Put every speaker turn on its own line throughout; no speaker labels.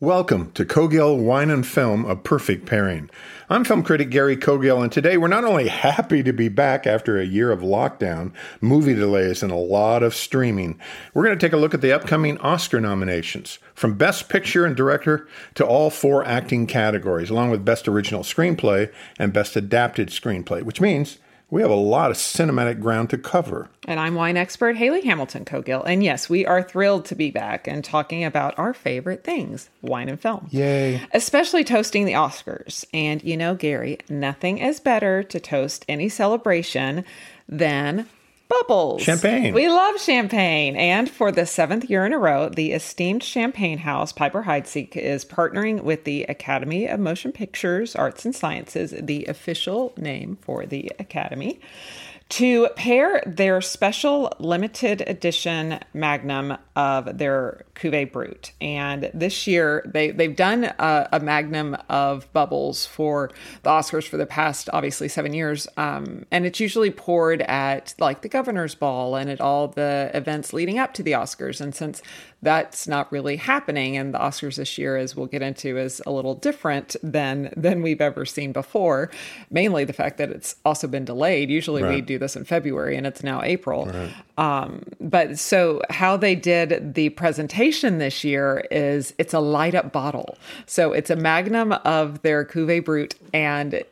Welcome to Cogill Wine and Film, a perfect pairing. I'm film critic Gary Cogill, and today we're not only happy to be back after a year of lockdown, movie delays, and a lot of streaming, we're going to take a look at the upcoming Oscar nominations, from Best Picture and Director to all four acting categories, along with Best Original Screenplay and Best Adapted Screenplay, which means we have a lot of cinematic ground to cover.
And I'm wine expert Hayley Hamilton Cogill. And yes, we are thrilled to be back and talking about our favorite things wine and film.
Yay.
Especially toasting the Oscars. And you know, Gary, nothing is better to toast any celebration than Bubbles.
Champagne.
We love champagne. And for the seventh year in a row, the esteemed champagne house, Piper Heidsieck, is partnering with the Academy of Motion Pictures, Arts and Sciences, the official name for the Academy, to pair their special limited edition magnum of their Cuvée Brut. And this year, they, they've done a, a, magnum of bubbles for the Oscars for the past, obviously, seven years. Um, and it's usually poured at like the governor's ball and at all the events leading up to the Oscars. And since that's not really happening, and the Oscars this year, as we'll get into, is a little different than than we've ever seen before. Mainly the fact that it's also been delayed. Usually right. we do this in February, and it's now April. Right. Um, but so how they did the presentation this year is it's a light up bottle. So it's a magnum of their Cuvée Brut, and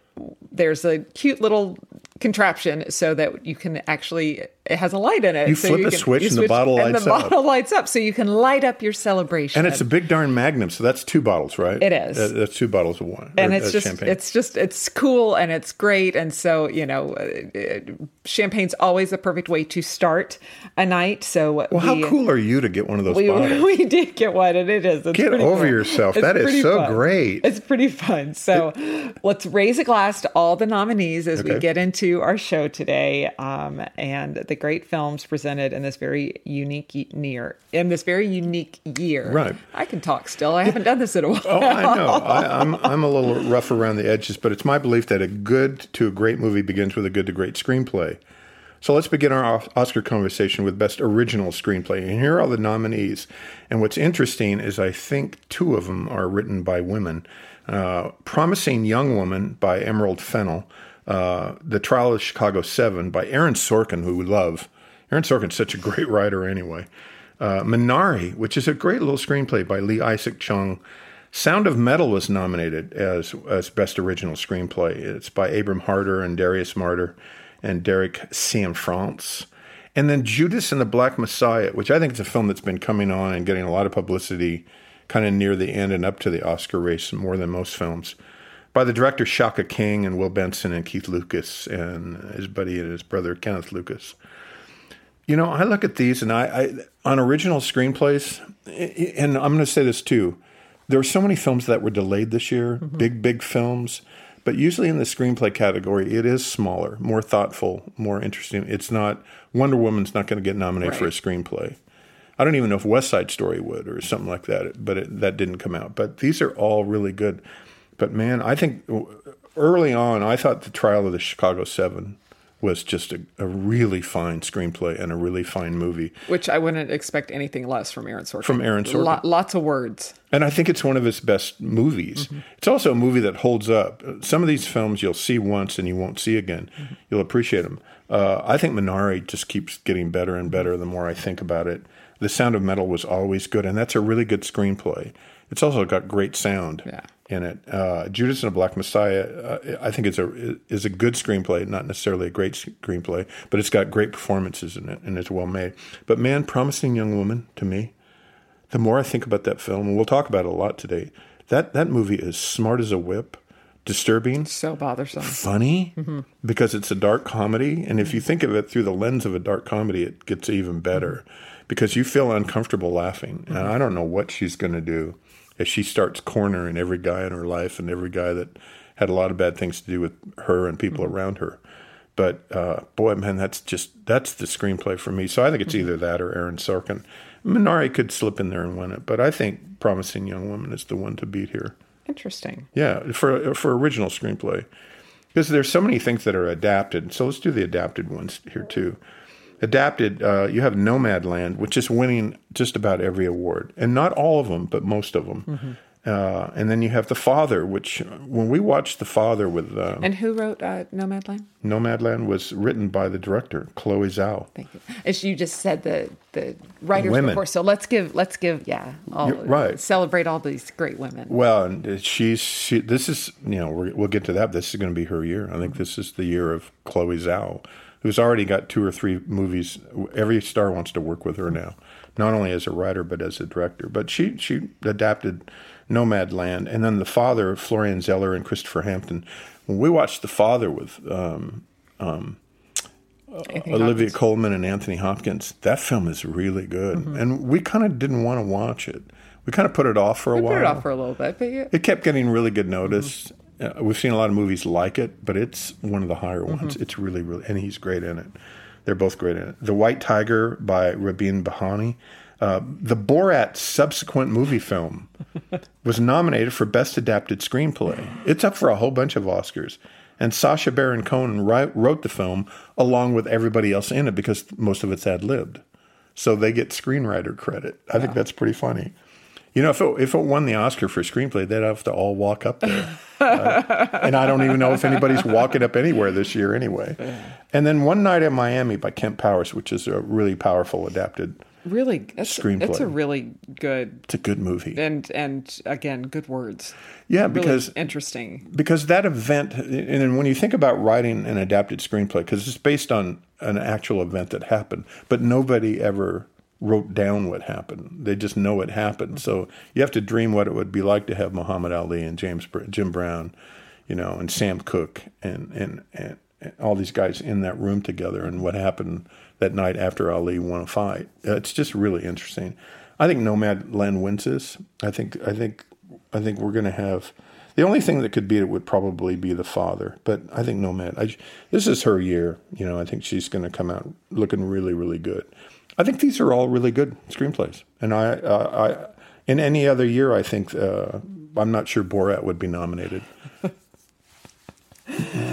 there's a cute little contraption so that you can actually it has a light in it.
You so flip
you
a
can,
switch and
switch,
the bottle lights
and the
up.
bottle lights up, so you can light up your celebration.
And it's a big darn magnum, so that's two bottles, right?
It is.
that's two bottles of wine.
And it's
uh,
just,
champagne.
it's just, it's cool and it's great. And so, you know, uh, champagne's always the perfect way to start a night. So,
well,
we,
how cool are you to get one of those
we,
bottles?
We did get one, and it is. It's
get over
cool.
yourself.
It's
that is so
fun.
great.
It's pretty fun. So, let's raise a glass to all the nominees as
Okay.
we get into our show today, um, and the great films presented in this very unique year. In this very unique year,
Right.
I can talk still. I haven't done this in a while.
Oh, I know. I, I'm I'm a little rough around the edges, but it's my belief that a good to a great movie begins with a good to great screenplay. So let's begin our Oscar conversation with Best Original Screenplay. And here are the nominees. And what's interesting is I think two of them are written by women. Uh, Promising Young Woman by Emerald Fennell. Uh, the Trial of Chicago 7 by Aaron Sorkin, who we love. Aaron Sorkin's such a great writer anyway. Uh, Minari, which is a great little screenplay by Lee Isaac Chung. Sound of Metal was nominated as as best original screenplay. It's by Abram Marder and Darius Marder and Derek Cianfrance. And then Judas and the Black Messiah, which I think is a film that's been coming on and getting a lot of publicity kind of near the end and up to the Oscar race more than most films. By the director Shaka King and Will Benson and Keith Lucas and his buddy and his brother Kenneth Lucas. You know, I look at these and I, I on original screenplays, and I'm going to say this too. There are so many films that were delayed this year, mm-hmm. big, big films, but usually in the screenplay category, it is smaller, more thoughtful, more interesting. It's not Wonder Woman's not going to get nominated for a screenplay. I don't even know if West Side Story would or something like that, but it, that didn't come out. But these are all really good. But man, I think early on, I thought the Trial of the Chicago Seven was just a, a really fine screenplay and a really fine movie.
Which I wouldn't expect anything less from Aaron Sorkin.
From Aaron Sorkin.
Lo- lots of words.
And I think it's one of his best movies. It's also a movie that holds up. Some of these films you'll see once and you won't see again. You'll appreciate them. Uh, I think Minari just keeps getting better and better the more I think about it. The Sound of Metal was always good, and that's a really good screenplay. It's also got great sound
Yeah.
in it. Uh, Judas and the Black Messiah, uh, I think it's a is a good screenplay, not necessarily a great screenplay, but it's got great performances in it, and it's well made. But man, Promising Young Woman to me, the more I think about that film, and we'll talk about it a lot today, that that movie is smart as a whip, disturbing,
So bothersome.
funny because it's a dark comedy, and if you think of it through the lens of a dark comedy, it gets even better because you feel uncomfortable laughing. And I don't know what she's going to do if she starts cornering every guy in her life and every guy that had a lot of bad things to do with her and people around her. But uh, boy, man, that's just that's the screenplay for me. So I think it's either that or Aaron Sorkin. Minari could slip in there and win it, but I think Promising Young Woman is the one to beat here.
Interesting.
Yeah, for for original screenplay, because there's so many things that are adapted. So let's do the adapted ones here too. Adapted, uh, you have Nomadland, which is winning just about every award, and not all of them, but most of them. Uh, and then you have The Father, which uh, when we watched The Father with uh,
And who wrote uh, Nomadland?
Nomadland was written by the director Chloe Zhao.
Thank you. As you just said, the the writers
Women.
before. So let's give let's give yeah, all,
right.
Celebrate all these great women.
Well, and she's she. This is you know we're, we'll get to that. This is going to be her year. I think this is the year of Chloe Zhao, who's already got two or three movies. Every star wants to work with her now, not only as a writer but as a director. But she she adapted Nomadland, and then the father Florian Zeller and Christopher Hampton. When we watched the father with um,
Anthony
Olivia
Hopkins.
Colman and Anthony Hopkins, that film is really good,
Mm-hmm.
and we kind of didn't want to watch it. We kind of put it off for a
We
while
put it off for a little bit, but yeah,
it kept getting really good notice.
Mm-hmm.
Uh, we've seen a lot of movies like it, but it's one of the higher
Mm-hmm.
ones. It's really, really, and he's great in it. They're both great in it. The White Tiger by Ramin Bahrani. Uh, the Borat subsequent movie film was nominated for Best Adapted Screenplay. It's up for a whole bunch of Oscars. And Sacha Baron Cohen wrote the film along with everybody else in it because most of it's ad libbed. So they get screenwriter credit. I think that's pretty funny. You know, if it, if it won the Oscar for screenplay, they'd have to all walk up there. Uh, and I don't even know if anybody's walking up anywhere this year anyway. And then One Night in Miami by Kemp Powers, which is a really powerful adapted.
really, it's,
Screenplay.
it's a really good
It's a good movie.
and and again, good words.
Yeah,
Really
because
interesting.
because that event, and then when you think about writing an adapted screenplay, because it's based on an actual event that happened, but nobody ever wrote down what happened. They just know it happened. So you have to dream what it would be like to have Muhammad Ali and James Jim Brown, you know, and Sam Cooke and and and, and all these guys in that room together, and what happened that night after Ali won a fight. It's just really interesting. I think Nomadland wins this. I think I think I think we're going to have the only thing that could beat it would probably be the father. But I think Nomad. I, this is her year. You know, I think she's going to come out looking really, really good. I think these are all really good screenplays, and I, uh, I in any other year, I think uh, I'm not sure Borat would be nominated.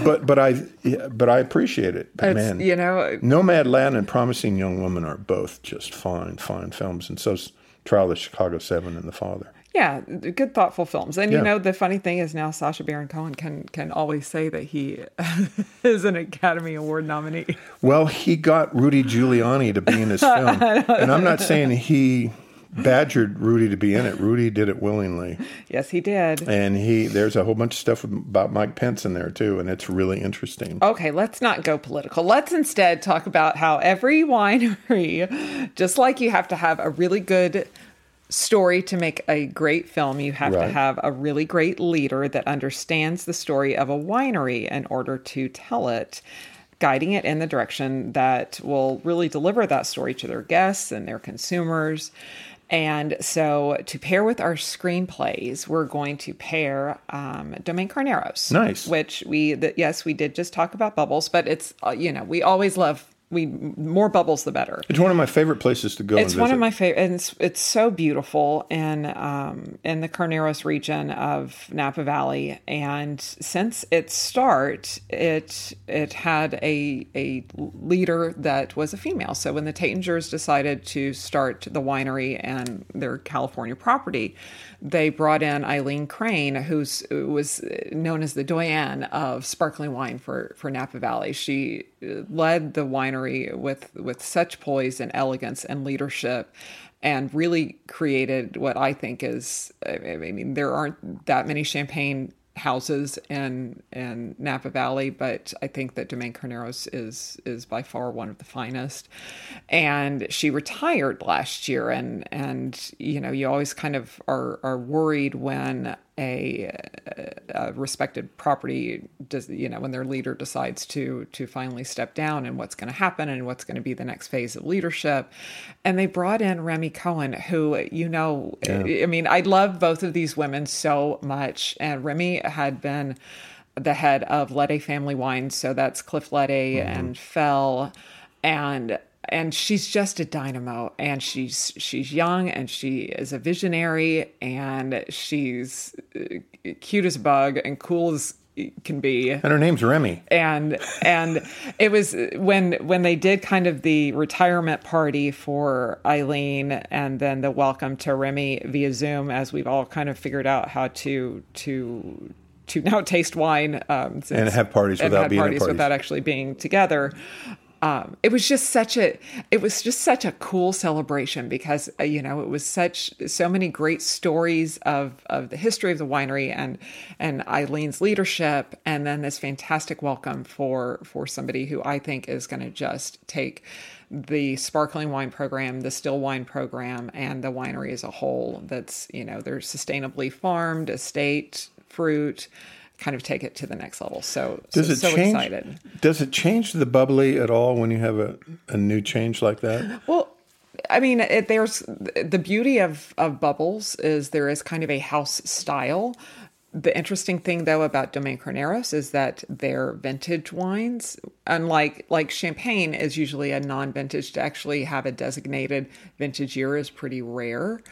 but but I yeah, but I appreciate it. But
It's,
man,
you know,
Nomadland and Promising Young Woman are both just fine, fine films, and so Trial of the Chicago Seven and The Father.
Yeah, good thoughtful films. And
Yeah.
you know, the funny thing is now Sacha Baron Cohen can can always say that he is an Academy Award nominee.
Well, he got Rudy Giuliani to be in his film, and I'm not saying he badgered Rudy to be in it. Rudy did it willingly,
Yes, he did.
and he there's a whole bunch of stuff about Mike Pence in there too, and it's really interesting.
Okay, let's not go political. Let's instead talk about how every winery, just like you have to have a really good story to make a great film, you have to have a really great leader that understands the story of a winery in order to tell it, guiding it in the direction that will really deliver that story to their guests and their consumers. And so, to pair with our screenplays, we're going to pair um, Domaine Carneros
Nice.
which we that yes we did just talk about bubbles but it's uh, you know we always love we more bubbles the better.
It's one of my favorite places to go.
it's one of my favorite and it's, it's so beautiful in um, in the carneros region of napa valley. And since its start it it had a a leader that was a female. So when the Taittingers decided to start the winery and their california property they brought in eileen crane who's who was known as the doyenne of sparkling wine for for napa valley. She uh, led the winery with with such poise and elegance and leadership and really created what I think is I mean there aren't that many champagne houses in in Napa Valley but I think that Domaine Carneros is is by far one of the finest. And she retired last year and and you know you always kind of are are worried when a, uh, a respected property does you know when their leader decides to to finally step down and what's going to happen and what's going to be the next phase of leadership. And they brought in Remi Cohen who you know I mean I love both of these women so much. And Remi had been the head of Lede Family Wines so that's Cliff Lede mm-hmm. and FEL. And and she's just a dynamo and she's she's young and she is a visionary and she's uh, cute as a bug and cool as can be.
And her name's Remi.
And and it was when when they did kind of the retirement party for Eileen and then the welcome to Remi via Zoom as we've all kind of figured out how to to to now taste wine um,
and have parties without being
parties,
parties
without actually being together um, it was just such a it was just such a cool celebration because uh, you know it was such so many great stories of of the history of the winery and and Eileen's leadership and then this fantastic welcome for for somebody who I think is going to just take the sparkling wine program, the still wine program, and the winery as a whole. That's you know they're sustainably farmed, estate fruit, kind of take it to the next level. So,
does
so,
it
so
change?
excited.
Does it change the bubbly at all when you have a, a new change like that?
Well, I mean, it, there's the beauty of of bubbles is there is kind of a house style. The interesting thing, though, about Domaine Carneros is that they're vintage wines. Unlike like champagne is usually a non-vintage. To actually have a designated vintage year is pretty rare,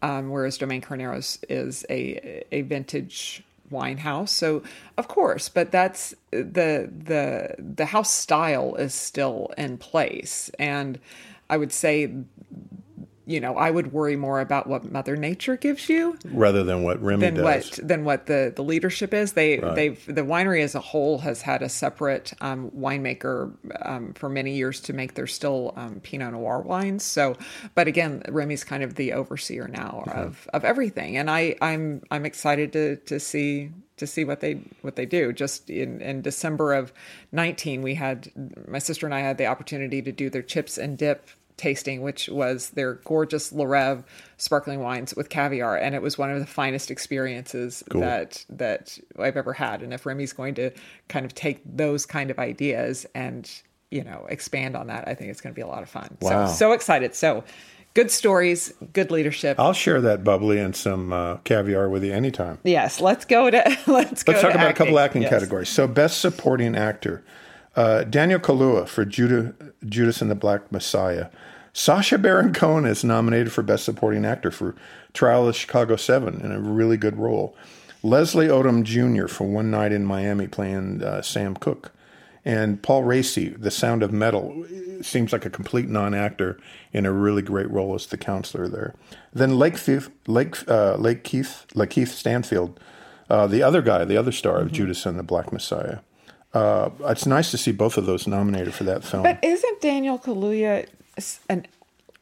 um, whereas Domaine Carneros is a a vintage wine house. So of course, but that's the the the house style is still in place, and I would say you know, I would worry more about what Mother Nature gives you
rather than what Remi
than
does.
what than what the the leadership is. They
Right.
they've the winery as a whole has had a separate um, winemaker um, for many years to make their still um, Pinot Noir wines. So, but again, Remi's kind of the overseer now of of everything, and I I'm I'm excited to to see to see what they what they do. Just in in December of 19, we had my sister and I had the opportunity to do their chips and dip tasting, which was their gorgeous Le Rêve sparkling wines with caviar, and it was one of the finest experiences that that I've ever had. And if Remi's going to kind of take those kind of ideas and you know expand on that, I think it's going to be a lot of fun.
Wow.
So so excited. So good stories, good leadership.
I'll share that bubbly and some uh, caviar with you anytime.
yes, let's go to let's go.
Let's talk about a couple acting
Yes.
categories. So, best supporting actor: uh, Daniel Kaluuya for Judah, Judas and the Black Messiah. Sacha Baron Cohen is nominated for best supporting actor for Trial of Chicago Seven in a really good role. Leslie Odom Jr. for One Night in Miami playing uh, Sam Cooke. And Paul Raci, The Sound of Metal, seems like a complete non-actor in a really great role as the counselor there. Then Lake Thief, Lake uh, Lake Keith Lakeith Stanfield, uh, the other guy, the other star of Judas and the Black Messiah. Uh, it's nice to see both of those nominated for that film.
But isn't Daniel Kaluuya an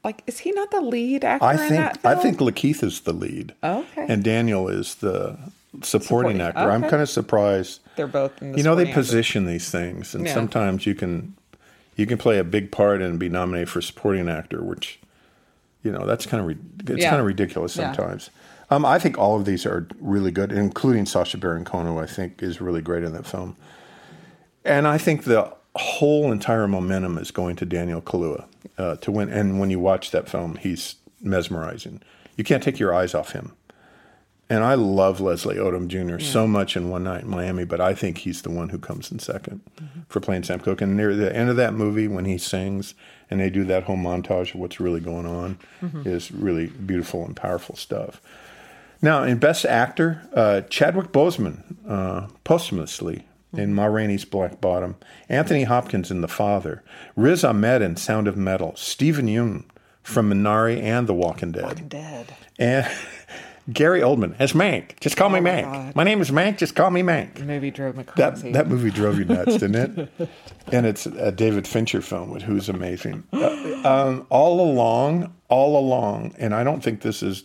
like? Is he not the lead actor
I
in
think I think Lakeith is the lead,
Okay.
and Daniel is the supporting,
Supporting,
actor. I'm kind of surprised.
they're both. In the
you know they
supporting actor.
position these things and
Yeah.
sometimes you can you can play a big part and be nominated for supporting actor which you know that's kind of it's
Yeah.
kind of ridiculous
Yeah.
sometimes um, i think all of these are really good including sacha baron cohen who i think is really great in that film and i think the whole entire momentum is going to daniel Kaluuya uh, to win and when you watch that film he's mesmerizing you can't take your eyes off him and I love Leslie Odom Jr. so much in One Night in Miami, but I think he's the one who comes in 2nd for playing Sam Cooke. And near the end of that movie, when he sings and they do that whole montage of what's really going on, is really beautiful and powerful stuff. Now, in Best Actor, uh, Chadwick Boseman, uh, posthumously in Ma Rainey's Black Bottom, Anthony Hopkins in The Father, Riz Ahmed in Sound of Metal, Steven Yeun from Minari and The Walking Dead.
dead.
And Gary Oldman as Mank. Just call me
Oh my
Mank.
God.
My name is Mank. Just call me Mank.
The movie drove me
That
crazy.
that movie drove you nuts, didn't it? And it's a David Fincher film, with who's amazing. Uh, um, all along, all along, and I don't think this is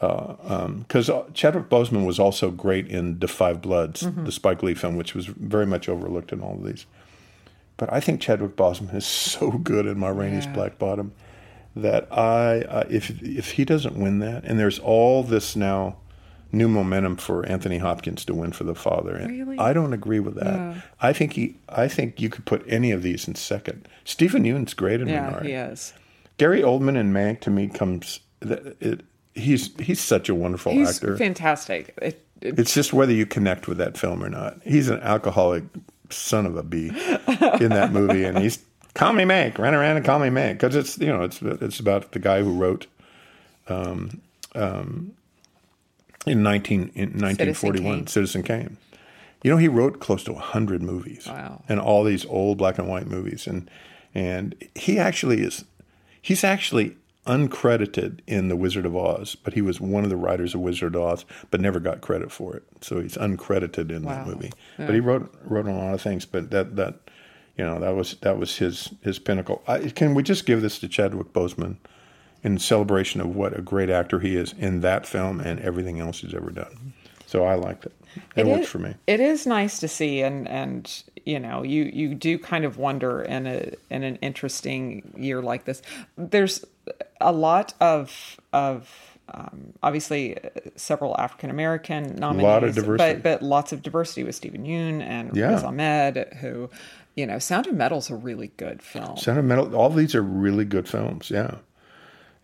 because Chadwick Boseman was also great in The Five Bloods,
Mm-hmm.
the Spike Lee film, which was very much overlooked in all of these. But I think Chadwick Boseman is so good in Ma Rainey's
Yeah.
Black Bottom that I, uh, if if he doesn't win that, and there's all this now new momentum for Anthony Hopkins to win for the father, and
Really?
I don't agree with that.
Yeah.
I think he, I think you could put any of these in second. Steven Yeun's great in
yeah,
Minari.
he is.
Gary Oldman and Mank to me comes. It, it, he's he's such a wonderful
He's
actor.
fantastic. It, it,
It's just whether you connect with that film or not. He's an alcoholic son of a bee in that movie, and he's call me Mank, run around and call me Mank because it's you know it's it's about the guy who wrote um, um, in nineteen in nineteen forty one
Kane.
Citizen Kane, You know, he wrote close to hundred movies.
Wow.
And all these old black and white movies, and and he actually is, he's actually uncredited in The Wizard of Oz, but he was one of the writers of Wizard of Oz, but never got credit for it. So he's uncredited in
Wow.
that movie. But he wrote wrote a lot of things. But that that you know that was that was his his pinnacle. I, can we just give this to Chadwick Boseman in celebration of what a great actor he is in that film and everything else he's ever done? So I liked it. It, works
is-
for me.
It is nice to see, and and you know, you you do kind of wonder in a in an interesting year like this. There's a lot of of um, obviously uh, several African American nominees,
diversity.
but but lots of diversity with Steven Yeun and
Yeah.
Riz Ahmed, who you know, Sound of Metal's a really good film.
Sentimental. All these are really good films. Yeah.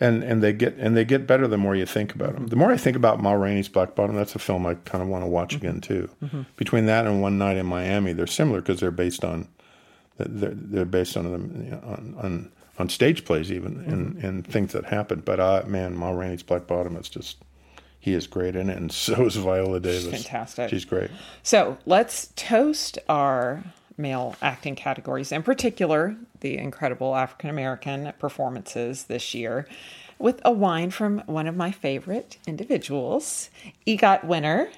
And, and they get and they get better the more you think about them. The more I think about Ma Rainey's Black Bottom, that's a film I kind of want to watch again too. Between that and One Night in Miami, they're similar because they're based on they're, they're based on them you know, on, on on stage plays even and, and things that happened. But uh, man, Ma Rainey's Black Bottom is just he is great in it, and so is Viola Davis.
fantastic.
She's great.
So let's toast our male acting categories, in particular, the incredible African American performances this year, with a wine from one of my favorite individuals, EGOT winner,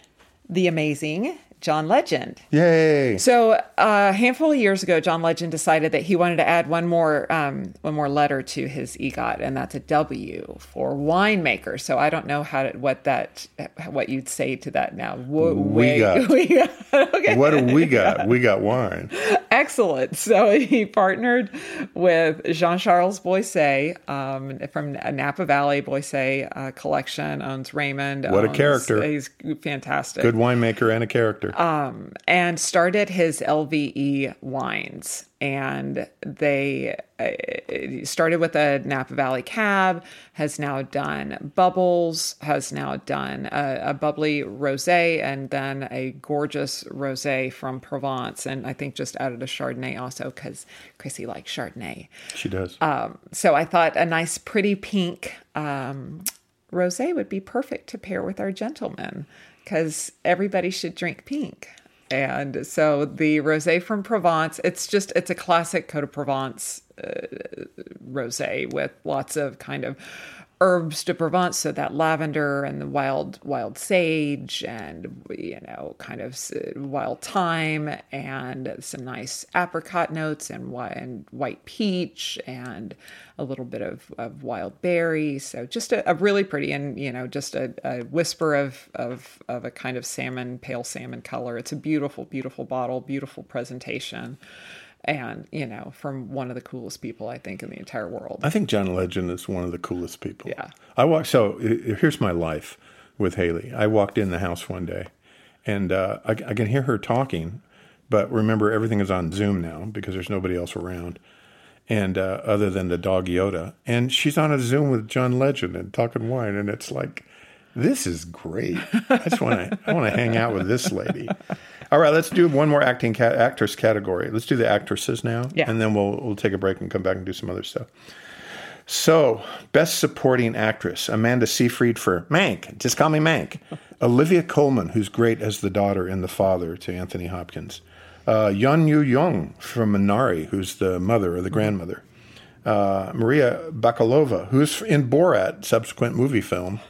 the amazing John Legend.
Yay!
So uh, a handful of years ago, John Legend decided that he wanted to add one more um, one more letter to his EGOT, and that's a W for winemaker. So I don't know how to, what that what you'd say to that now.
We
wait-
got-
we got okay.
What do we got? We got wine.
Excellent. So he partnered with Jean Charles Boisset um, from Napa Valley. Boisset uh, collection owns Raymond.
What a
owns-
character.
He's fantastic.
Good winemaker and a character.
And started his LVE wines. And they uh, started with a Napa Valley cab, has now done bubbles, has now done a, a bubbly rosé, and then a gorgeous rosé from Provence. And I think just added a Chardonnay also because Chrissy likes Chardonnay.
she does.
Um, so I thought a nice, pretty pink um, rosé would be perfect to pair with our gentleman because everybody should drink pink. And so the rosé from Provence, it's just it's a classic Cote de Provence uh, rosé with lots of kind of herbs de Provence, so that lavender and the wild wild sage and you know kind of wild thyme and some nice apricot notes and, and white peach and a little bit of, of wild berry. So just a, a really pretty and you know just a, a whisper of, of of a kind of salmon, pale salmon color. It's a beautiful, beautiful bottle, beautiful presentation. And you know, from one of the coolest people I think in the entire world.
I think John Legend is one of the coolest people.
Yeah.
I walked. So here's my life with Hayley. I walked in the house one day, and uh, I, I can hear her talking, but remember everything is on Zoom now because there's nobody else around, and uh, other than the dog Yoda, and she's on a Zoom with John Legend and talking wine, and it's like. This is great. I just want to. I want to hang out with this lady. All right, let's do one more acting ca- actress category. Let's do the actresses now,
Yeah.
and then we'll we'll take a break and come back and do some other stuff. So, best supporting actress Amanda Seyfried for Mank. Just call me Mank. Olivia Colman, who's great as the daughter and the father to Anthony Hopkins. Uh, Yeon Yu Young from Minari, who's the mother or the grandmother. Uh, Maria Bakalova, who's in Borat, subsequent movie film,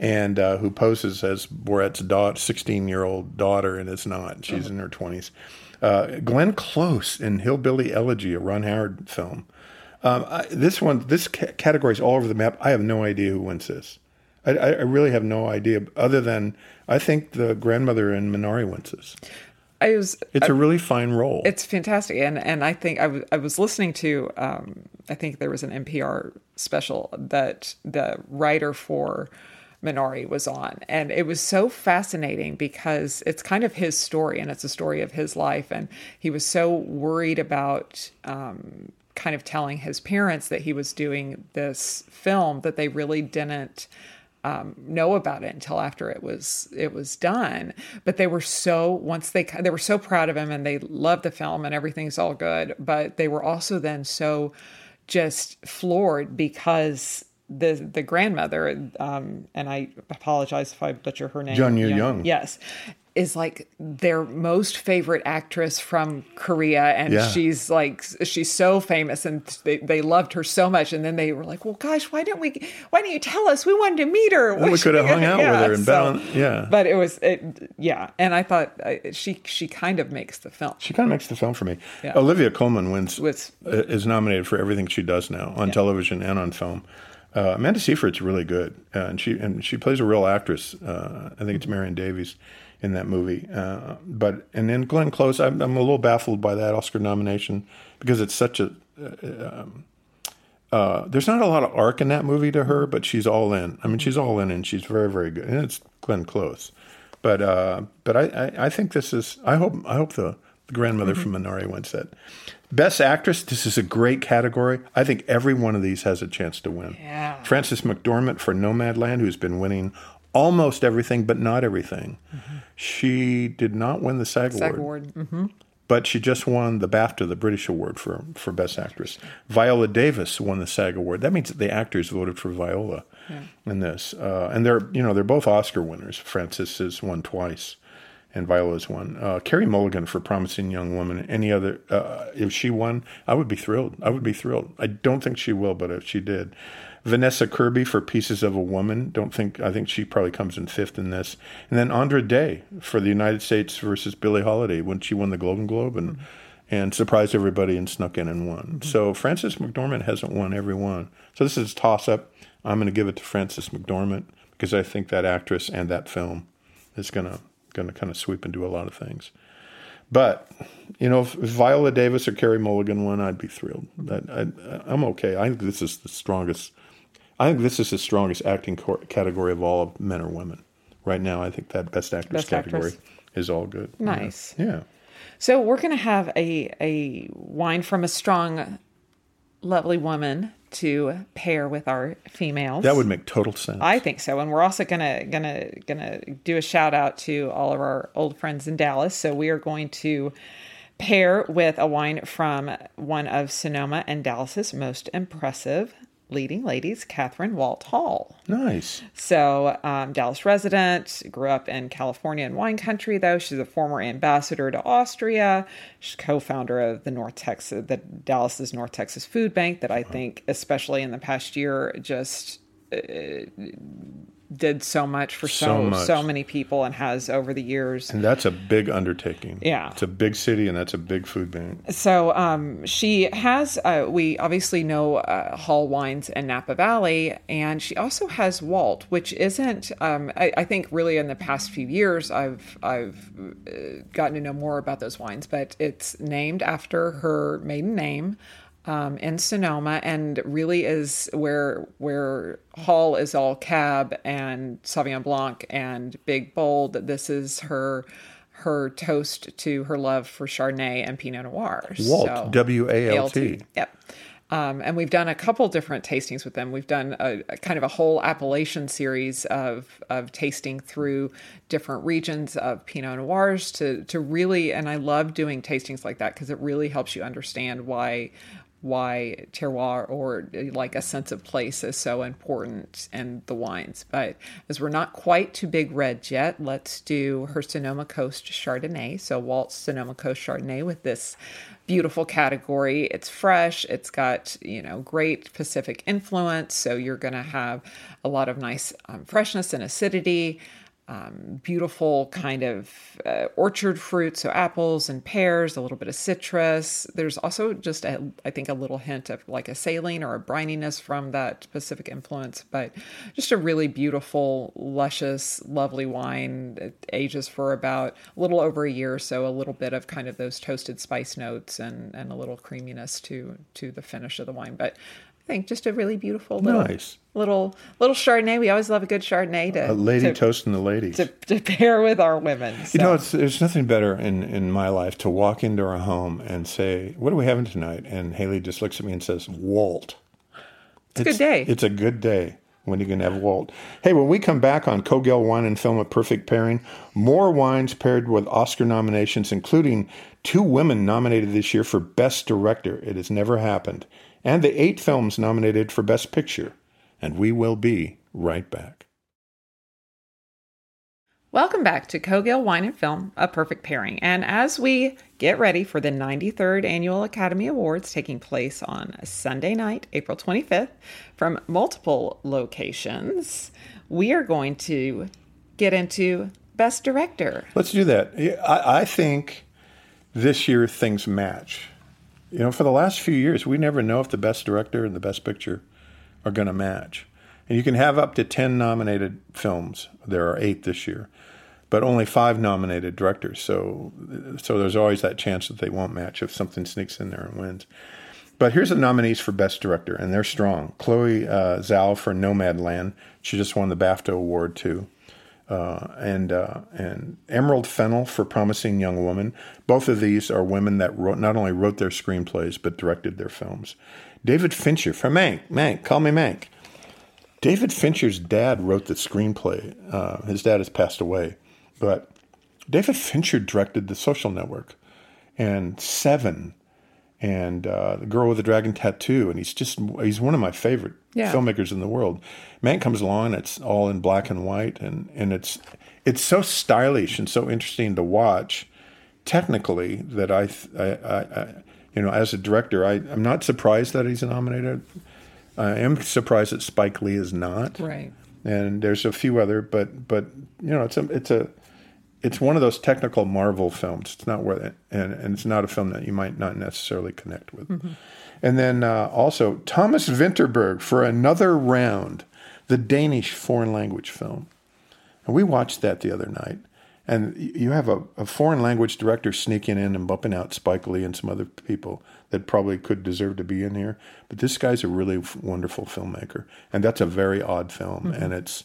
and uh, who poses as Borat's daughter, 16-year-old daughter, and it's not. She's in her 20s. Uh, Glenn Close in Hillbilly Elegy, a Ron Howard film. Um, I, this one, this ca- category is all over the map. I have no idea who wins this. I, I I really have no idea, other than I think the grandmother in Minari wins this.
I was
It's a really fine role.
It's fantastic, and and I think I was I was listening to um, I think there was an NPR special that the writer for Minari was on, and it was so fascinating because it's kind of his story, and it's a story of his life, and he was so worried about. Um, kind of telling his parents that he was doing this film that they really didn't um, know about it until after it was it was done. But they were so once they they were so proud of him and they loved the film and everything's all good. But they were also then so just floored because the the grandmother um, and I apologize if I butcher her name.
Jun Yu Young.
Yes. is like their most favorite actress from Korea, and
Yeah.
she's like she's so famous, and they, they loved her so much. And then they were like, "Well, gosh, why didn't we? Why didn't you tell us? We wanted to meet her.
we could have hung out with her and bet on- yeah.
But it was it, yeah, and I thought uh, she she kind of makes the film.
She kind of makes the film for me.
Yeah.
Olivia Colman wins
Was-
uh, is nominated for everything she does now on television and on film. Uh, Amanda Seyfried's really good, uh, and she and she plays a real actress. Uh, I think it's Marion Davies in that movie. Uh, but and then Glenn Close, I'm, I'm a little baffled by that Oscar nomination because it's such a. Uh, um, uh, there's not a lot of arc in that movie to her, but she's all in. I mean, she's all in, and she's very, very good. And it's Glenn Close, but uh, but I, I, I think this is. I hope I hope the, the grandmother from Minari wins that. Best actress. This is a great category. I think every one of these has a chance to win.
Yeah.
Frances McDormand for Nomadland, who's been winning almost everything, but not everything. She did not win the SAG,
SAG
Award
award. hmm
but she just won the BAFTA, the British award for, for Best Actress. Viola Davis won the SAG award. That means that the actors voted for Viola in this, uh, and they're you know they're both Oscar winners. Frances has won twice, and Viola's won. Uh, Carey Mulligan for Promising Young Woman. Any other? Uh, if she won, I would be thrilled. I would be thrilled. I don't think she will, but if she did. Vanessa Kirby for Pieces of a Woman. Don't think I think she probably comes in fifth in this. And then Andra Day for the United States versus Billie Holiday when she won the Golden Globe and and surprised everybody and snuck in and won. So Frances McDormand hasn't won every one. So this is a toss up. I'm going to give it to Frances McDormand because I think that actress and that film is going to going to kind of sweep and do a lot of things. But you know, if, if Viola Davis or Carey Mulligan won, I'd be thrilled. That I, I'm okay. I think this is the strongest. I think this is the strongest acting cor- category of all of men or women right now. I think that best actress
Best
category
actress.
is all good.
Nice.
Yeah.
So we're going to have a a wine from a strong, lovely woman to pair with our females.
That would make total sense.
I think so, and we're also gonna gonna gonna do a shout out to all of our old friends in Dallas. So we are going to pair with a wine from one of Sonoma and Dallas's most impressive leading ladies, Kathryn Walt Hall.
nice.
So, um, Dallas resident, grew up in California and wine country, though. She's a former ambassador to Austria. She's co-founder of the North Texas, the Dallas's North Texas Food Bank, that I think, especially in the past year, just uh, did so much for
So
so
much.
so many people, and has over the years.
And that's a big undertaking.
Yeah.
It's a big city and that's a big food bank.
So um, she has, uh, we obviously know uh, Hall Wines and Napa Valley, and she also has Walt, which isn't. Um, I, I think really in the past few years, I've I've uh, gotten to know more about those wines, but it's named after her maiden name. Um, in Sonoma, and really is where where Hall is all Cab and Sauvignon Blanc and Big Bold. This is her her toast to her love for Chardonnay and Pinot Noir.
Walt, W A L T.
Yep. Um, and we've done a couple different tastings with them. We've done a, a kind of a whole appellation series of of tasting through different regions of Pinot Noirs to to really. And I love doing tastings like that because it really helps you understand why why terroir or like a sense of place is so important in the wines. But as we're not quite to big red yet, let's do her Sonoma Coast Chardonnay. So Walt's Sonoma Coast Chardonnay with this beautiful category. It's fresh. It's got, you know, great Pacific influence. So you're going to have a lot of nice um, freshness and acidity um, beautiful kind of uh, orchard fruit, so apples and pears, a little bit of citrus. There's also just, a, I think, a little hint of like a saline or a brininess from that Pacific influence, but just a really beautiful, luscious, lovely wine. It ages for about a little over a year, so a little bit of kind of those toasted spice notes and, and a little creaminess to to the finish of the wine. But think just a really beautiful little
Nice.
little little Chardonnay. We always love a good Chardonnay to
A lady
to,
toasting the ladies.
to, to pair with our women.
You know, it's, there's nothing better in, in my life to walk into our home and say, What are we having tonight? And Hayley just looks at me and says, Walt.
It's a good day.
It's a good day when you can have Walt. Hey, when we come back on Cogill Wine and Film, a perfect pairing, more wines paired with Oscar nominations, including two women nominated this year for Best Director. It has never happened. And the eight films nominated for Best Picture. And we will be right back.
Welcome back to Cogill Wine and Film, a perfect pairing. And as we get ready for the 93rd Annual Academy Awards taking place on Sunday night, April 25th, from multiple locations, we are going to get into Best Director.
Let's do that. I, I think this year things match. You know, for the last few years, we never know if the Best Director and the Best Picture are going to match. And you can have up to 10 nominated films. There are eight this year but only five nominated directors. So, so there's always that chance that they won't match if something sneaks in there and wins. But here's the nominees for Best Director, and they're strong. Chloe uh, Zhao for Nomadland. She just won the BAFTA award too. Uh, and uh, and Emerald Fennell for Promising Young Woman. Both of these are women that wrote, not only wrote their screenplays but directed their films. David Fincher for Mank. Mank, call me Mank. David Fincher's dad wrote the screenplay. Uh, his dad has passed away, but David Fincher directed The Social Network and Seven and uh, The Girl with the Dragon Tattoo. And he's just, he's one of my favorite yeah. filmmakers in the world. Man comes along, it's all in black and white. And, and it's, it's so stylish and so interesting to watch technically that I, I, I, you know, as a director, I, I'm not surprised that he's nominated. I am surprised that Spike Lee is not.
Right.
And there's a few other, but but you know, it's a it's a it's one of those technical Marvel films. It's not where, and, and it's not a film that you might not necessarily connect with. Mm-hmm. And then uh, also Thomas Vinterberg for another round, the Danish foreign language film. And we watched that the other night. And you have a, a, foreign language director sneaking in and bumping out Spike Lee and some other people that probably could deserve to be in here. But this guy's a really wonderful filmmaker. And that's a very odd film. Mm-hmm. And it's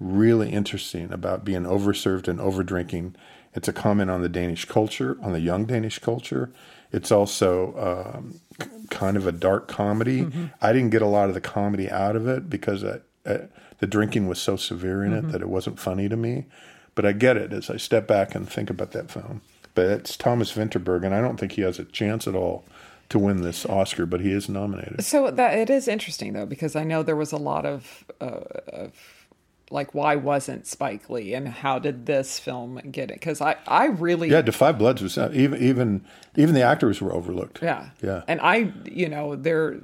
really interesting about being overserved and overdrinking. It's a comment on the Danish culture, on the young Danish culture. It's also um, kind of a dark comedy. Mm-hmm. I didn't get a lot of the comedy out of it because I, I, the drinking was so severe in mm-hmm. it that it wasn't funny to me. But I get it as I step back and think about that film. But it's Thomas Vinterberg, and I don't think he has a chance at all to win this Oscar, but he is nominated.
So that it is interesting though, because I know there was a lot of, uh, of like why wasn't Spike Lee and how did this film get it? Because I I really
yeah, 5 Bloods was uh, even even even the actors were overlooked.
Yeah,
yeah,
and I you know there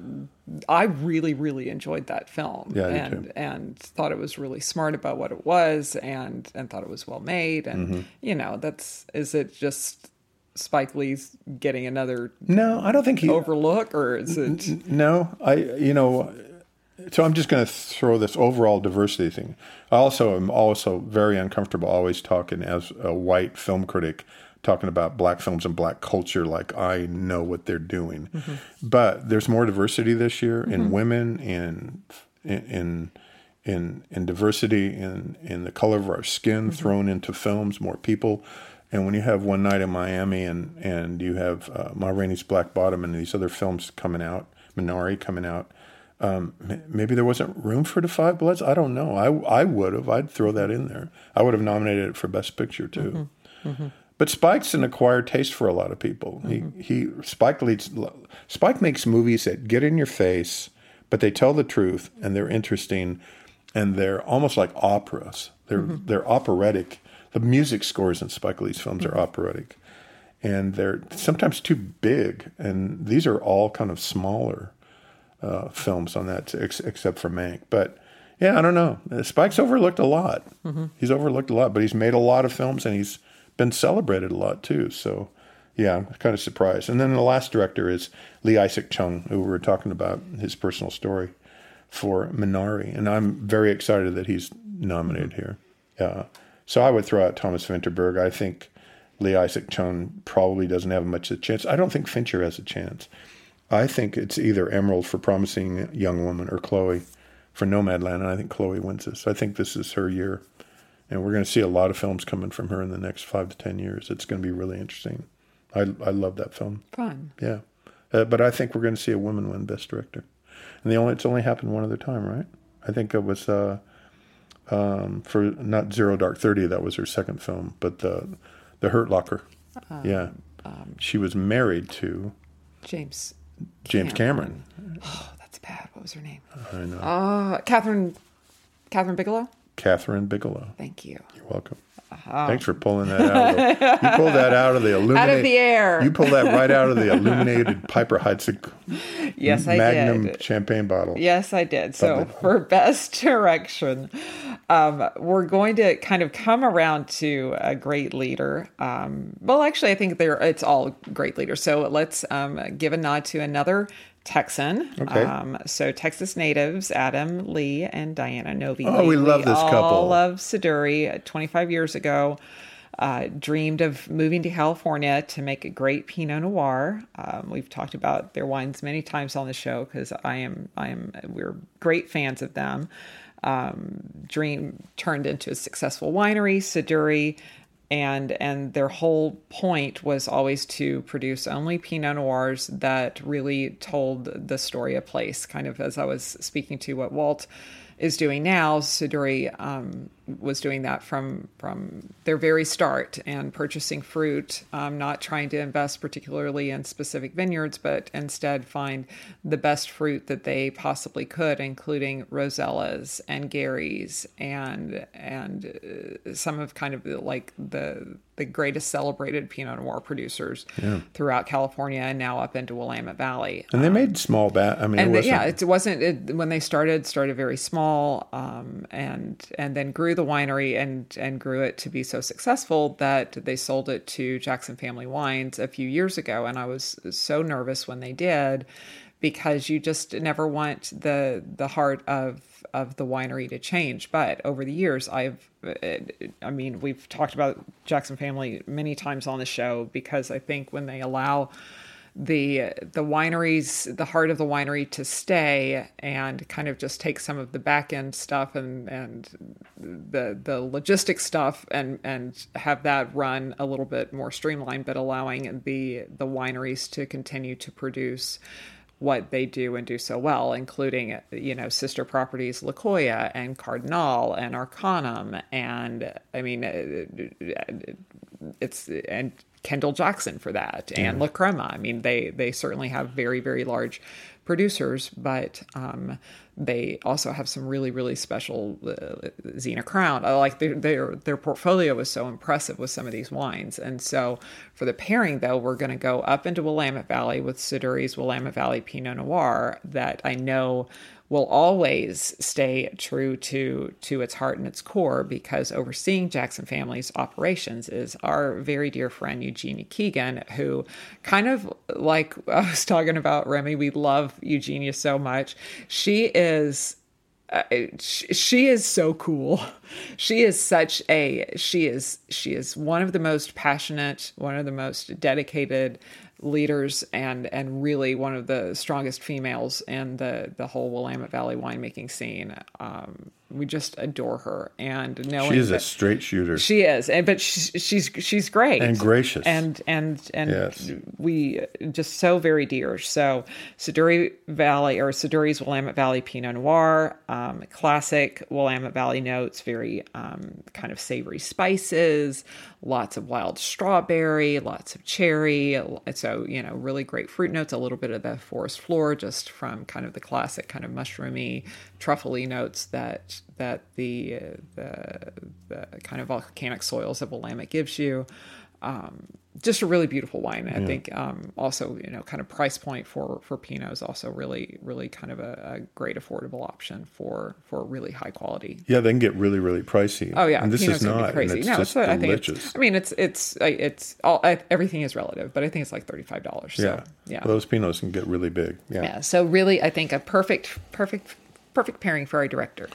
I really really enjoyed that film.
Yeah,
and and thought it was really smart about what it was and and thought it was well made and mm-hmm. you know that's is it just Spike Lee's getting another
no I don't think he
overlook or is it
n- no I you know so I'm just going to throw this overall diversity thing. I also am also very uncomfortable always talking as a white film critic talking about black films and black culture like I know what they're doing. Mm-hmm. But there's more diversity this year mm-hmm. in women in in in in diversity in in the color of our skin mm-hmm. thrown into films, more people. And when you have One Night in Miami and and you have uh, Ma Rainey's Black Bottom and these other films coming out, Minari coming out, um, maybe there wasn't room for the Five Bloods. I don't know. I I would have. I'd throw that in there. I would have nominated it for Best Picture too. Mm-hmm. Mm-hmm. But Spike's an acquired taste for a lot of people. Mm-hmm. He he Spike leads. Spike makes movies that get in your face, but they tell the truth and they're interesting, and they're almost like operas. They're mm-hmm. they're operatic. The music scores in Spike Lee's films are mm-hmm. operatic, and they're sometimes too big. And these are all kind of smaller uh, films on that, ex- except for Mank. But yeah, I don't know. Spike's overlooked a lot. Mm-hmm. He's overlooked a lot, but he's made a lot of films and he's been celebrated a lot too. So yeah, I'm kind of surprised. And then the last director is Lee Isaac Chung, who we were talking about his personal story for Minari, and I'm very excited that he's nominated mm-hmm. here. Yeah, so I would throw out Thomas Vinterberg. I think Lee Isaac Chung probably doesn't have much of a chance. I don't think Fincher has a chance. I think it's either Emerald for Promising Young Woman or Chloe for Nomadland, and I think Chloe wins this. I think this is her year, and we're going to see a lot of films coming from her in the next five to ten years. It's going to be really interesting. I I love that film.
Fun.
Yeah, uh, but I think we're going to see a woman win Best Director, and the only it's only happened one other time, right? I think it was uh, um, for not Zero Dark Thirty. That was her second film, but the the Hurt Locker. Um, yeah, um, she was married to
James
James Cameron.
Oh, that's bad. What was her name?
I know.
Uh, Kathryn. Kathryn Bigelow.
Kathryn Bigelow.
Thank you.
You're welcome. Thanks for pulling that out. Of the, you pulled that out of the illuminated.
Out of the air.
You pulled that right out of the illuminated Piper Heidsieck
Yes, I
Magnum
did.
champagne bottle.
Yes, I did. So for best direction, um, we're going to kind of come around to a great leader. Um, well, actually, I think they're it's all great leaders. So let's um, give a nod to another Texan.
Okay.
Um, so Texas natives Adam Lee and Dianna Novy.
Oh, we love this couple.
all
couple.
Love Siduri. Twenty five years ago. Uh, dreamed of moving to California to make a great Pinot Noir. Um, we've talked about their wines many times on the show because I am I am we're great fans of them. Um, Dream turned into a successful winery, Siduri, and and their whole point was always to produce only Pinot Noirs that really told the story of place. Kind of as I was speaking to what Walt is doing now, Siduri um, was doing that from from their very start and purchasing fruit, um, not trying to invest particularly in specific vineyards, but instead find the best fruit that they possibly could, including Rosellas and Garys and and uh, some of kind of the, like the the greatest celebrated Pinot Noir producers throughout California and now up into Willamette Valley.
And they made small bat. I mean, it wasn't,
yeah, it wasn't it, when they started. Started very small, um, and and then grew the winery and and grew it to be so successful that they sold it to Jackson Family Wines a few years ago. And I was so nervous when they did, because you just never want the the heart of of the winery to change. But over the years, I've, uh, I mean, we've talked about Jackson Family many times on the show because I think when they allow the the wineries the heart of the winery to stay and kind of just take some of the back end stuff and and the the logistic stuff and and have that run a little bit more streamlined but allowing the the wineries to continue to produce what they do and do so well, including you know sister properties La Jota and Cardinale and Arcanum, and I mean uh, it's and Kendall Jackson for that and La Crema. I mean they they certainly have very very large producers, but um, they also have some really really special uh, Zena Crown. I like their, their their portfolio is so impressive with some of these wines, and so for the pairing though, we're going to go up into Willamette Valley with Siduri's Willamette Valley Pinot Noir that I know will always stay true to to its heart and its core because overseeing Jackson Family's operations is our very dear friend Eugenia Keegan, who kind of like I was talking about Remi, we love Eugenia so much. She is uh, she, she is so cool. She is such a she is she is one of the most passionate, one of the most dedicated leaders and and really one of the strongest females in the the whole Willamette Valley winemaking scene. Um, we just adore her and knowing
She is a straight shooter.
she is, and but she's she's she's great
And gracious.
and and and
Yes.
we just so very dear. So Siduri Valley or Siduri's Willamette Valley Pinot Noir, um, classic Willamette Valley notes, very um, kind of savory spices, lots of wild strawberry, lots of cherry. So you know, really great fruit notes, a little bit of the forest floor, just from kind of the classic kind of mushroomy, truffly notes that that the uh, the, the kind of volcanic soils of Willamette gives you. Um, just a really beautiful wine. I think um, also you know kind of price point for for Pinot is also really really kind of a, a great affordable option for for really high quality.
yeah, they can get really, really pricey.
Oh yeah,
and this
Pinot's
is not.
crazy.
It's
no,
just
it's, I think it's,
delicious.
I mean it's it's it's all I, everything is relative, but I think it's like thirty five dollars. So,
yeah,
yeah,
Those pinots can get really big. Yeah.
yeah. So really, I think a perfect perfect perfect pairing for our director.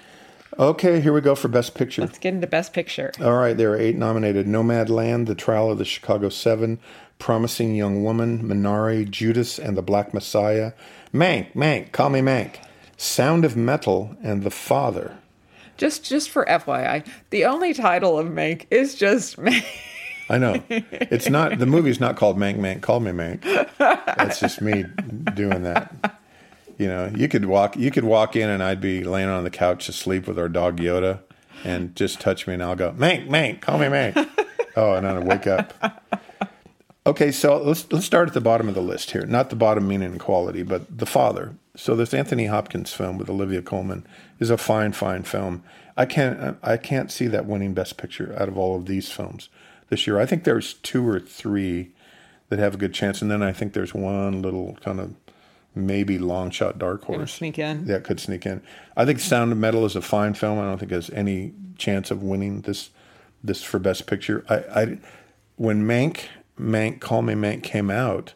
Okay, here we go for best picture.
Let's get into best picture.
All right, there are eight nominated: Nomadland, The Trial of the Chicago Seven, Promising Young Woman, Minari, Judas and the Black Messiah, Mank, Mank, Call Me Mank, Sound of Metal, and The Father.
Just just for FYI, the only title of Mank is just Mank.
I know it's not the movie's not called Mank, Mank, Call Me Mank. That's just me doing that. You know, you could walk you could walk in and I'd be laying on the couch asleep with our dog Yoda, and just touch me and I'll go Mank, Mank, Call Me Mank. Oh, and then I wake up. Okay, so let's let's start at the bottom of the list here. Not the bottom meaning quality, but the father. so this Anthony Hopkins film with Olivia Colman is a fine, fine film. I can't I can't see that winning Best Picture out of all of these films this year. I think there's two or three that have a good chance, and then I think there's one little kind of maybe long shot dark horse
sneak in.
that could sneak in. I think Sound of Metal is a fine film. I don't think it has any chance of winning this this for Best Picture. I, I when Mank Mank Call Me Mank came out,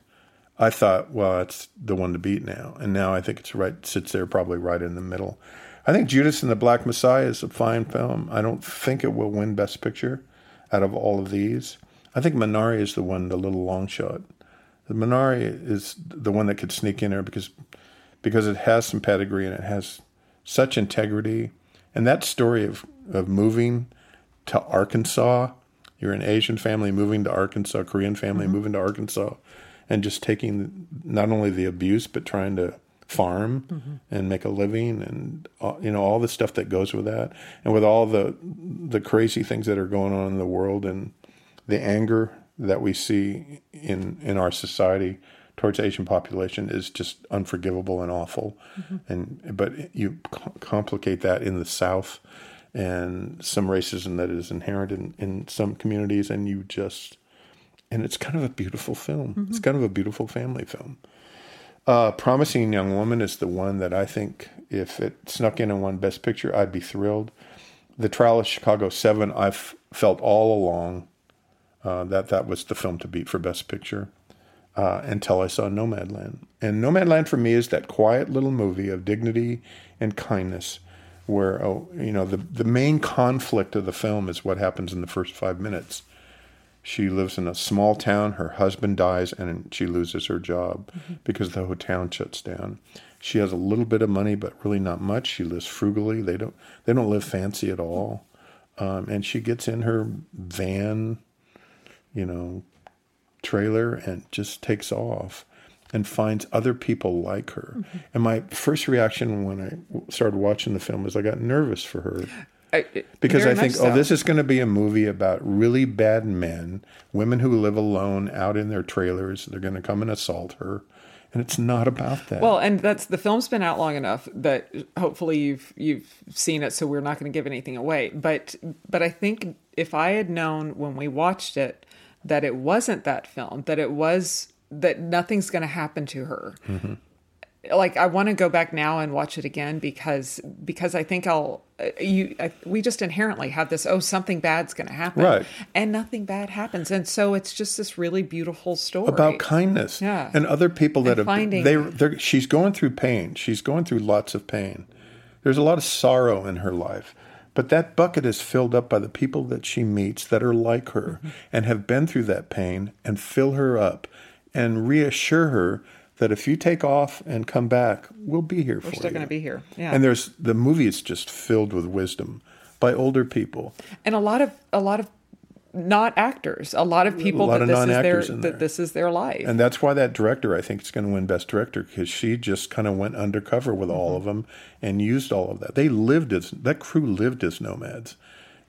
I thought, well, it's the one to beat now, and now I think it's right sits there probably right in the middle. I think Judas and the Black Messiah is a fine film. I don't think it will win Best Picture out of all of these. I think Minari is the one, the little long shot. The Minari is the one that could sneak in there because because it has some pedigree and it has such integrity. And that story of, of moving to Arkansas, you're an Asian family moving to Arkansas, Korean family moving to Arkansas, and just taking not only the abuse but trying to farm and make a living and uh, you know all the stuff that goes with that. And with all the the crazy things that are going on in the world and the anger that we see in in our society towards Asian population is just unforgivable and awful. And but you co- complicate that in the South and some racism that is inherent in, in some communities, and you just and it's kind of a beautiful film. It's kind of a beautiful family film. Uh, Promising Young Woman is the one that I think if it snuck in and won Best Picture, I'd be thrilled. The Trial of Chicago Seven, I've felt all along uh, that that was the film to beat for Best Picture uh, until I saw Nomadland. And Nomadland for me is that quiet little movie of dignity and kindness, where oh, you know the the main conflict of the film is what happens in the first five minutes. She lives in a small town. Her husband dies, and she loses her job because the whole town shuts down. She has a little bit of money, but really not much. She lives frugally. They don't they don't live fancy at all. Um, and she gets in her van, you know, trailer and just takes off and finds other people like her. Mm-hmm. And my first reaction when I started watching the film is I got nervous for her
I,
because I think,
much
oh, this is going to be a movie about really bad men, women who live alone out in their trailers. They're going to come and assault her. And it's not about that.
Well, and that's the film's been out long enough that hopefully you've you've seen it, so we're not going to give anything away. But but I think if I had known when we watched it that it wasn't that film, that it was that nothing's going to happen to her.
Mm-hmm.
Like I want to go back now and watch it again because because I think I'll uh, you I, we just inherently have this oh something bad's going to happen.
Right.
and nothing bad happens. And so it's just this really beautiful story.
About kindness.
Yeah.
and other people that
And
have
finding-
they they're, she's going through pain. She's going through lots of pain. There's a lot of sorrow in her life. But that bucket is filled up by the people that she meets that are like her
Mm-hmm.
and have been through that pain and fill her up and reassure her that if you take off and come back we'll be here for you.
we're still going to be here yeah.
And there's the movie is just filled with wisdom by older people.
And a lot of a lot of not actors a lot of people
lot
that
of
this is their that this is their life.
And that's why that director, I think, is going to win Best Director because she just kind of went undercover with all of them and used all of that. They lived as that crew lived as nomads.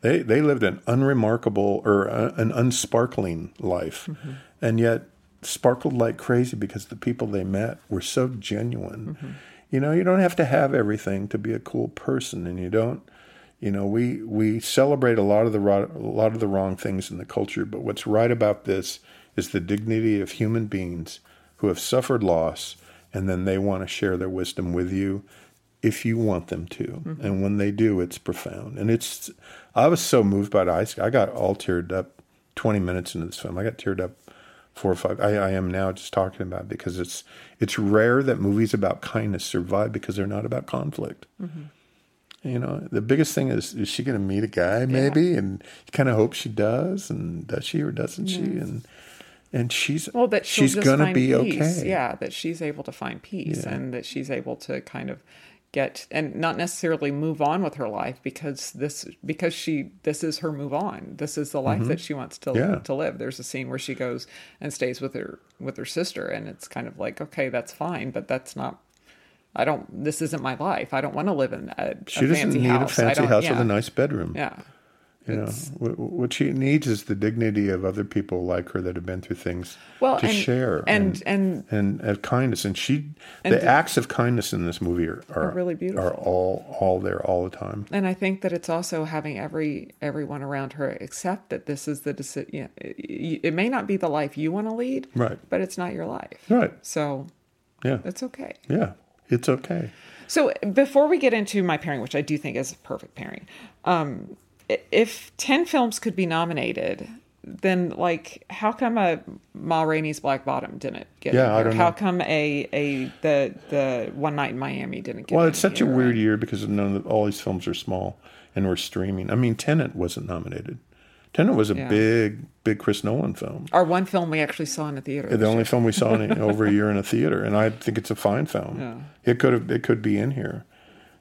They they lived an unremarkable or uh, an unsparkling life, and yet sparkled like crazy because the people they met were so genuine. Mm-hmm. You know, you don't have to have everything to be a cool person, and you don't. You know, we we celebrate a lot of the ro- a lot of the wrong things in the culture, but what's right about this is the dignity of human beings who have suffered loss, and then they want to share their wisdom with you if you want them to, mm-hmm. and when they do, it's profound. And it's I was so moved by it. I, I got all teared up twenty minutes into this film. I got teared up four or five. I, I am now just talking about because it's it's rare that movies about kindness survive because they're not about conflict. Mm-hmm. You know, the biggest thing is is she going to meet a guy maybe, and you kind of hope she does, and does she or doesn't she? And and she's
well that
she's gonna be
peace.
okay.
yeah that she's able to find peace
Yeah.
and that she's able to kind of get and not necessarily move on with her life because this because she this is her move on this is the life that she wants to
Mm-hmm. Yeah.
to live there's a scene where she goes and stays with her with her sister and it's kind of like okay that's fine but that's not I don't this isn't my life I don't want to live in a,
She
a
doesn't
fancy
need
house
a fancy house
yeah.
with a nice bedroom.
yeah
You know,
It's-
Wh- what she needs is the dignity of other people like her that have been through things
Well,
to
and-
share
and- and-
and and kindness. And she, the acts of kindness in this movie are are,
really beautiful.
Are all all there all the time.
And I think that it's also having every everyone around her accept that this is the decision. You know, it, it may not be the life you want to lead,
Right.
But it's not your life,
Right.
So
Yeah.
it's okay.
Yeah. It's okay.
So before we get into my pairing, which I do think is a perfect pairing, um, if ten films could be nominated, then like how come a Ma Rainey's Black Bottom didn't get?
Yeah, I don't
How
know.
come a a the the One Night in Miami didn't get?
It?
Well,
it's such a
here?
weird year because none of all these films are small and we're streaming. I mean, Tenet wasn't nominated. Tenet was a
Yeah.
big, big Chris Nolan film.
Our one film we actually saw in the theater.
The only
year.
film we saw in over a year in a theater, and I think it's a fine film.
Yeah.
It could have, it could be in here,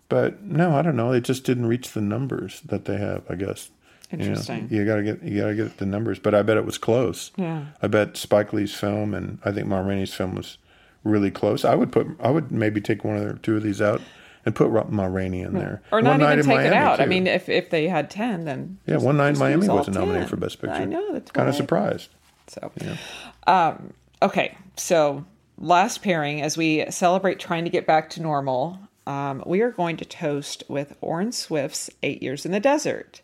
but no, I don't know. It just didn't reach the numbers that they have. I guess. You know,
Interesting.
You, gotta get, you gotta get the numbers, but I bet it was close.
Yeah.
I bet Spike Lee's film and I think Ma Rainey's film was really close. I would put, I would maybe take one or two of these out and put Ma Rainey in there.
or
One
not even take it out. I mean, if if they had ten, then
yeah,
just-
One Night in Miami wasn't nominated
10.
for Best Picture.
I know that's
kind of surprised.
So, um, okay. So, last pairing as we celebrate trying to get back to normal, um, we are going to toast with Orin Swift's Eight Years in the Desert.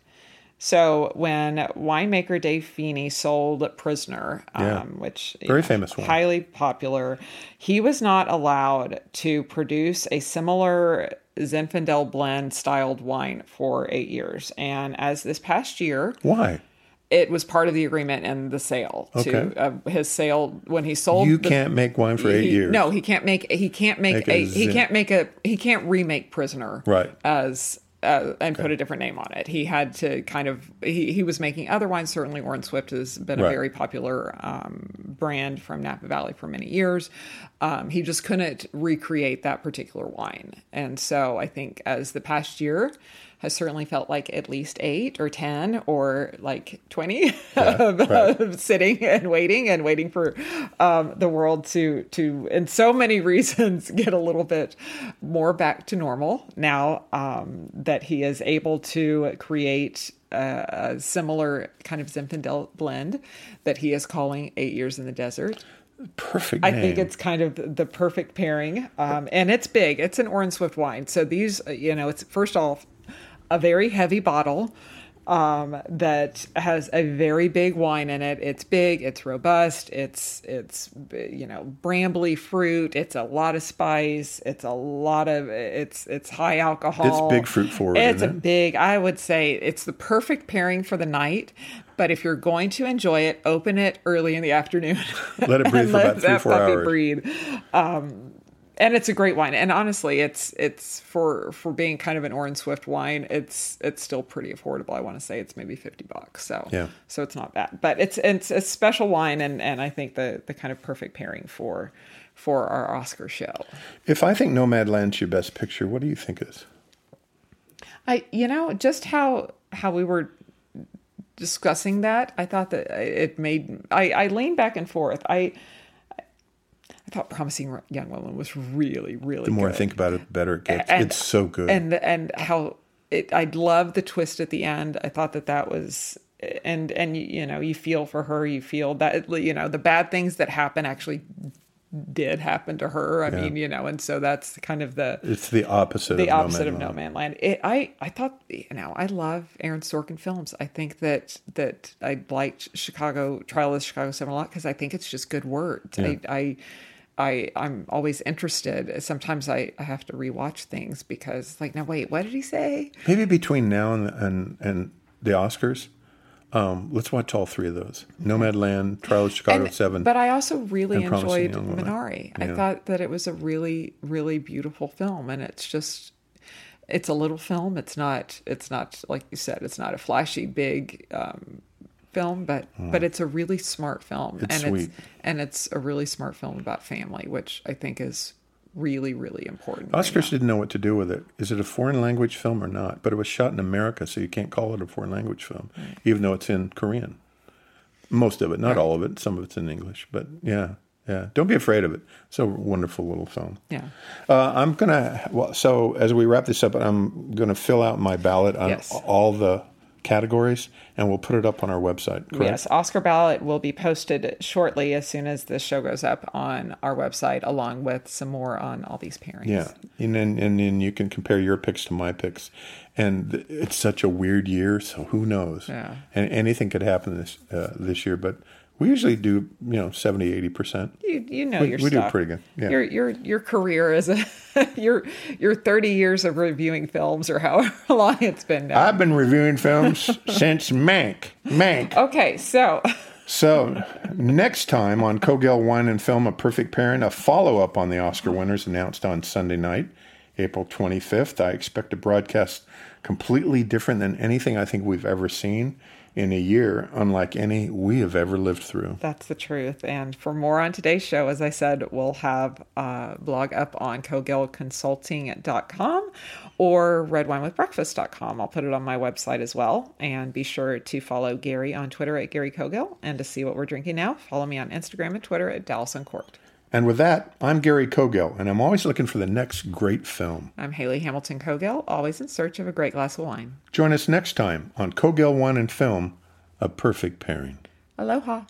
So, when winemaker Dave Phinney sold Prisoner,
Yeah.
um, which
Very famous one.
highly popular, he was not allowed to produce a similar Zinfandel blend styled wine for eight years. And as this past year,
Why?
It was part of the agreement and the sale
Okay.
to uh, his sale when he sold.
You
the-
can't make wine for eight
he-
years.
No, he can't make. He can't make,
Make a
a. He can't make a. He can't remake Prisoner.
Right.
As. Uh, and put a different name on it. He had to kind of he, he was making other wines. Certainly, Orin Swift has been a
Right.
very popular um, brand from Napa Valley for many years. Um, he just couldn't recreate that particular wine, and so I think as the past year has certainly felt like at least eight or ten or like twenty of,
right.
of sitting and waiting and waiting for um, the world to to in so many reasons get a little bit more back to normal now um, that he is able to create a, a similar kind of Zinfandel blend that he is calling Eight Years in the Desert.
Perfect.
I think it's kind of the perfect pairing, um, and it's big. It's an Orin Swift wine, so these, you know, it's first off a very heavy bottle um, that has a very big wine in it. It's big, it's robust, it's it's you know brambly fruit. It's a lot of spice. It's a lot of it's it's high alcohol.
It's big fruit forward,
It's a
it?
big. I would say it's the perfect pairing for the night. But if you're going to enjoy it, open it early in the afternoon.
Let it breathe for about three,
that
four hours.
breathe. Um, and it's a great wine. And honestly, it's it's for for being kind of an Orin Swift wine. It's it's still pretty affordable. I want to say it's maybe fifty bucks. So
Yeah.
so it's not bad. But it's it's a special wine, and and I think the the kind of perfect pairing for for our Oscar show.
If I think Nomadland's your best picture, what do you think is?
I you know just how how we were discussing that I thought that it made I I leaned back and forth I I thought promising young woman was really really
The more
good.
I think about it, the better it gets.
And-
it's so good.
and and how it I love the twist at the end I thought that that was and and you know you feel for her you feel that you know the bad things that happen actually did happen to her I mean you know and so that's kind of the
it's the opposite.
the
of
opposite of
Nomadland.
No Man Land. It, I I thought you know I love Aaron Sorkin films. I think that that I liked Chicago Trial of the Chicago Seven a lot because I think it's just good words. I, I I I'm always interested. Sometimes I, I have to rewatch things because like now wait what did he say?
Maybe between now and and, and the Oscars, um, let's watch all three of those: Nomadland, Trial of Chicago
And-
Seven.
But I also really enjoyed. Minari. I thought that it was a really, really beautiful film, and it's just, it's a little film. It's not, it's not like you said, it's not a flashy big um, film, but but it's a really smart film.
It's
and
sweet.
it's and it's a really smart film about family, which I think is really, really important. right
Oscars didn't know what to do with it. Is it a foreign language film or not? But it was shot in America, so you can't call it a foreign language film, even though it's in Korean. Most of it, not all of it. Some of it's in English, but yeah, yeah. Don't be afraid of it. It's a wonderful little film.
Yeah.
Uh, I'm gonna. Well, so as we wrap this up, I'm gonna fill out my ballot on
Yes.
all the categories, and we'll put it up on our website. Correct?
Yes, Oscar ballot will be posted shortly as soon as the show goes up on our website, along with some more on all these pairings.
Yeah, and then and then you can compare your picks to my picks, and it's such a weird year, so who knows?
Yeah.
and anything could happen this uh, this year, but we usually do you know 70 80 percent.
You, you know
We-
your
we do pretty good, yeah.
Your your your career is a your your thirty years of reviewing films or however long it's been now.
I've been reviewing films since Mank. Mank.
okay, so
So next time on Cogill Wine and Film, a perfect Parent, a follow up on the Oscar winners announced on Sunday night, April 25th. I expect a broadcast completely different than anything I think we've ever seen in a year, unlike any we have ever lived through.
that's the truth. And for more on today's show, as I said, we'll have a blog up on cogillconsulting.com or redwinewithbreakfast.com. I'll put it on my website as well. And be sure to follow Gary on Twitter at Gary Cogill. And to see what we're drinking now, follow me on Instagram and Twitter at Dallas Uncorked.
And with that, I'm Gary Cogill, and I'm always looking for the next great film.
I'm Hayley Hamilton Cogill, always in search of a great glass of wine.
Join us next time on Kogel Wine and Film, a perfect pairing.
Aloha.